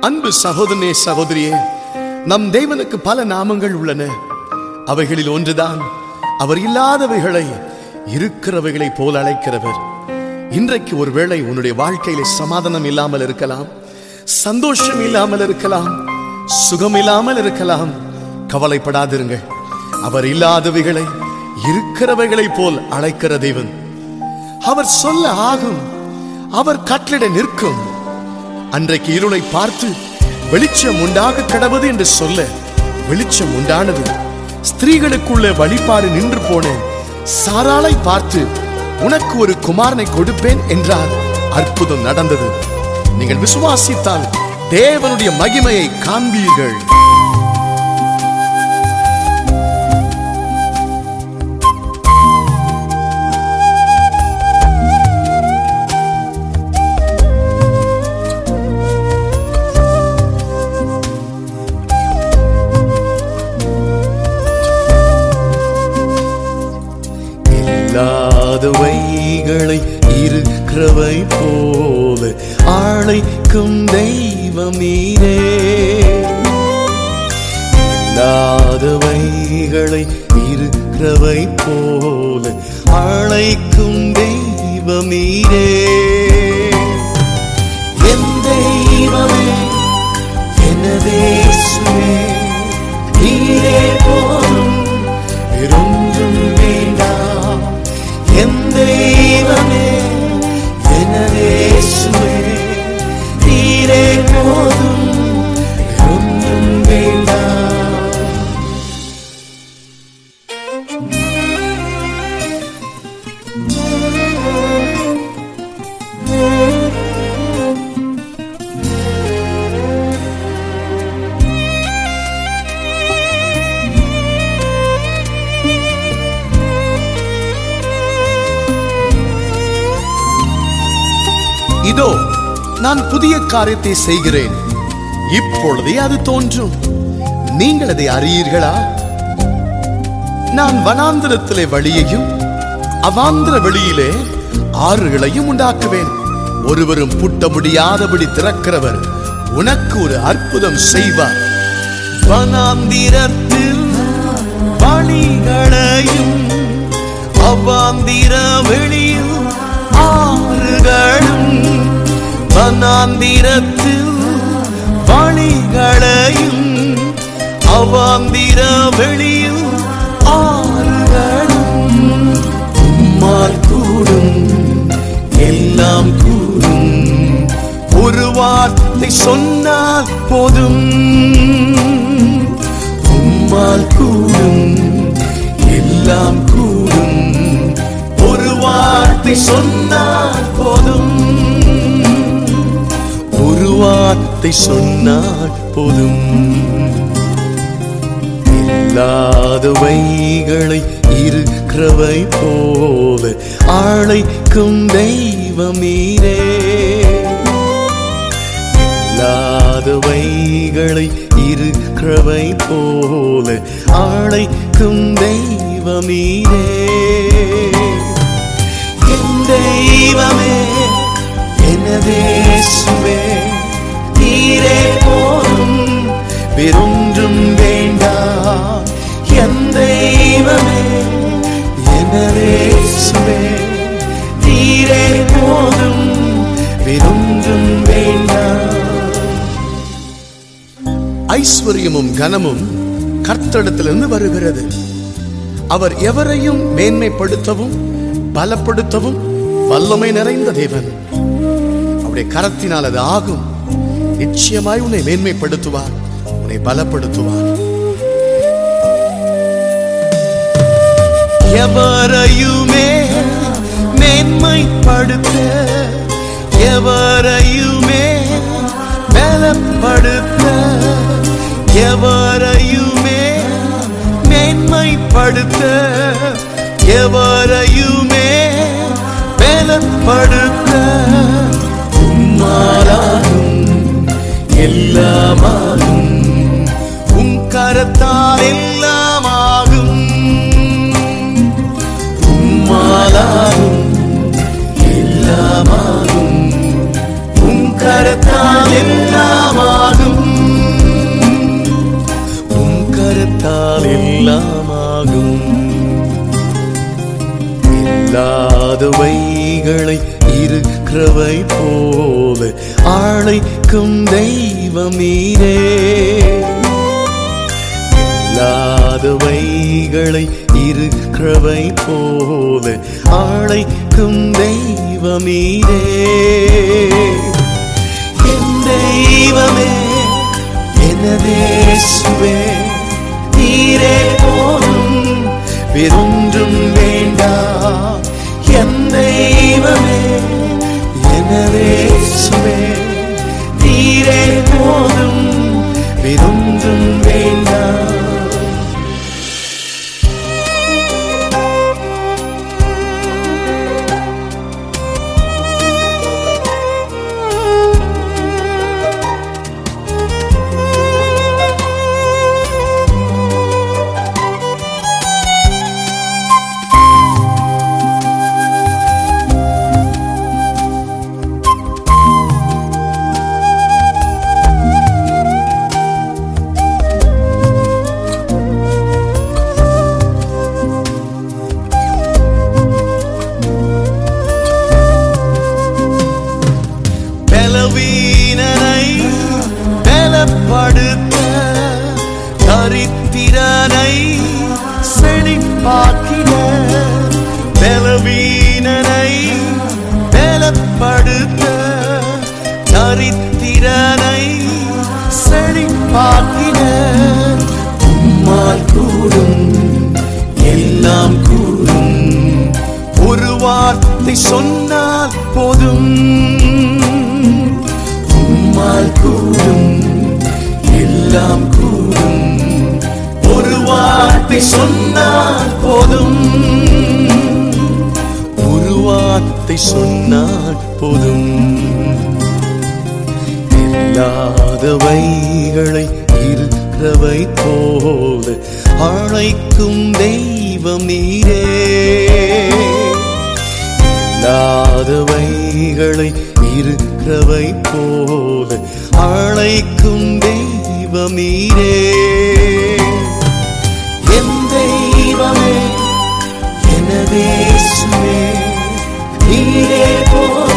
அன்பு சகோதரனே சகோதரியே நம் தேவனுக்கு பல நாமங்கள் உள்ளன. அவைகளில் ஒன்றுதான். அவர் இல்லாதவைகளை இருக்கிறவைகளை போல அழைக்கிறவர். இன்றைக்கு ஒருவேளை உன்னுடைய வாழ்க்கையில சமாதானம் இல்லாமல் இருக்கலாம் சந்தோஷம் இல்லாமல் இருக்கலாம் சுகம் இல்லாமல் இருக்கலாம். கவலைப்படாதிருங்கள். அவர் இல்லாதவைகளை இருக்கிறவைகளை போல் அழைக்கிற தேவன். அவர் சொல்ல ஆகும். அவர் கட்டளிட நிற்கும். அன்றைக்கு இருளை பார்த்து வெளிச்சம் உண்டாக கடவுது என்று சொல்ல வெளிச்சம் உண்டானது. ஸ்திரீகளுக்குள்ள வழிபாடு நின்று போன சாராளை பார்த்து உனக்கு ஒரு குமாரனை கொடுப்பேன் என்றார். அற்புதம் நடந்தது. நீங்கள் விசுவாசித்தால் தேவனுடைய மகிமையை காண்பீர்கள். அழைக்கும் தெய்வமீரே. இல்லாதவைகளை இருக்கிறவை போல அழைக்கும் தெய்வமீரே. என் தெய்வமே எனதேசுவே இதோ நான் புதிய காரியத்தை செய்கிறேன். இப்பொழுதே அது தோன்றும். நீங்கள் அதை அறியீர்களா? நான் வனாந்திரத்திலே வழியையும் அவாந்திர வெளியிலே ஆறுகளையும் உண்டாக்குவேன். ஒருவரும் புட்ட முடியாதபடி திறக்கிறவர் உனக்கு ஒரு அற்புதம் செய்வார். வனாந்திரத்தில் வழிகளையும் அவாந்திர வெளியில் ஆறுகளும் வனாந்திரத்தில் வழிகளையும் அவாந்திர வெளியில் வார்த்தை சொன்னால் போதும். உம்மால் கூடும் எல்லாம் கூடும். ஒரு வார்த்தை சொன்னால் போதும். ஒரு வார்த்தை சொன்னால் போதும். இல்லாதவைகளை இருக்கிறவை போல ஆளைக்கும் தெய்வமீரே கைகளை இருக்கிறவை போல அழைக்கும் தெய்வமீரே. என் தெய்வமே எனதேசுவே நீரே போதும் வேறொன்றும் வேண்டாம் என் தெய்வமே எனதேசுவே நீரே ஐஸ்வர்யமும் கனமும் கர்த்தடத்திலிருந்து வருகிறது. அவர் எவரையும் மேன்மைப்படுத்தவும் பலப்படுத்தவும் வல்லமை நிறைந்த தேவன். அவருடைய கரத்தினால் அது ஆகும். நிச்சயமாய் உன்னை மேன்மைப்படுத்துவார் உன்னை பலப்படுத்துவார். எவரையுமே மேன்மைப்படுத்த எவரையுமே பலப்படுத்த எவரையுமே மேன்மைப்படுத்த எவரையுமே பலப்படுத்த உம்மாலாகும் எல்லாமாகும். உம் கரத்தால் எல்லாம் இல்லாதவைகளை இருக்கிறவை போல ஆளைக்கும் தெய்வம் நீரே இல்லாதவைகளை இருக்கிறவை போல ஆளைக்கும் தெய்வம் நீரே என் தெய்வமே எனதேசுவே நீரே போதும் வெறும் தரித்திரனை செழிப்பாக்கின உம்மால் கூடும் எல்லாம் கூடும். ஒரு வார்த்தை சொன்னால் போதும். உம்மால் கூடும் எல்லாம் கூடும். ஒரு வார்த்தை சொன்னால் போதும். ஒரு வார்த்தை சொன்னால் போதும். இல்லாதவைகளை இருக்கிறவை போல அழைக்கும் தெய்வம் நீரே. இல்லாதவைகளை இருக்கிறவை போல அழைக்கும் தெய்வம் நீரே. என் தெய்வமே எனதேசுவே நீரே போ.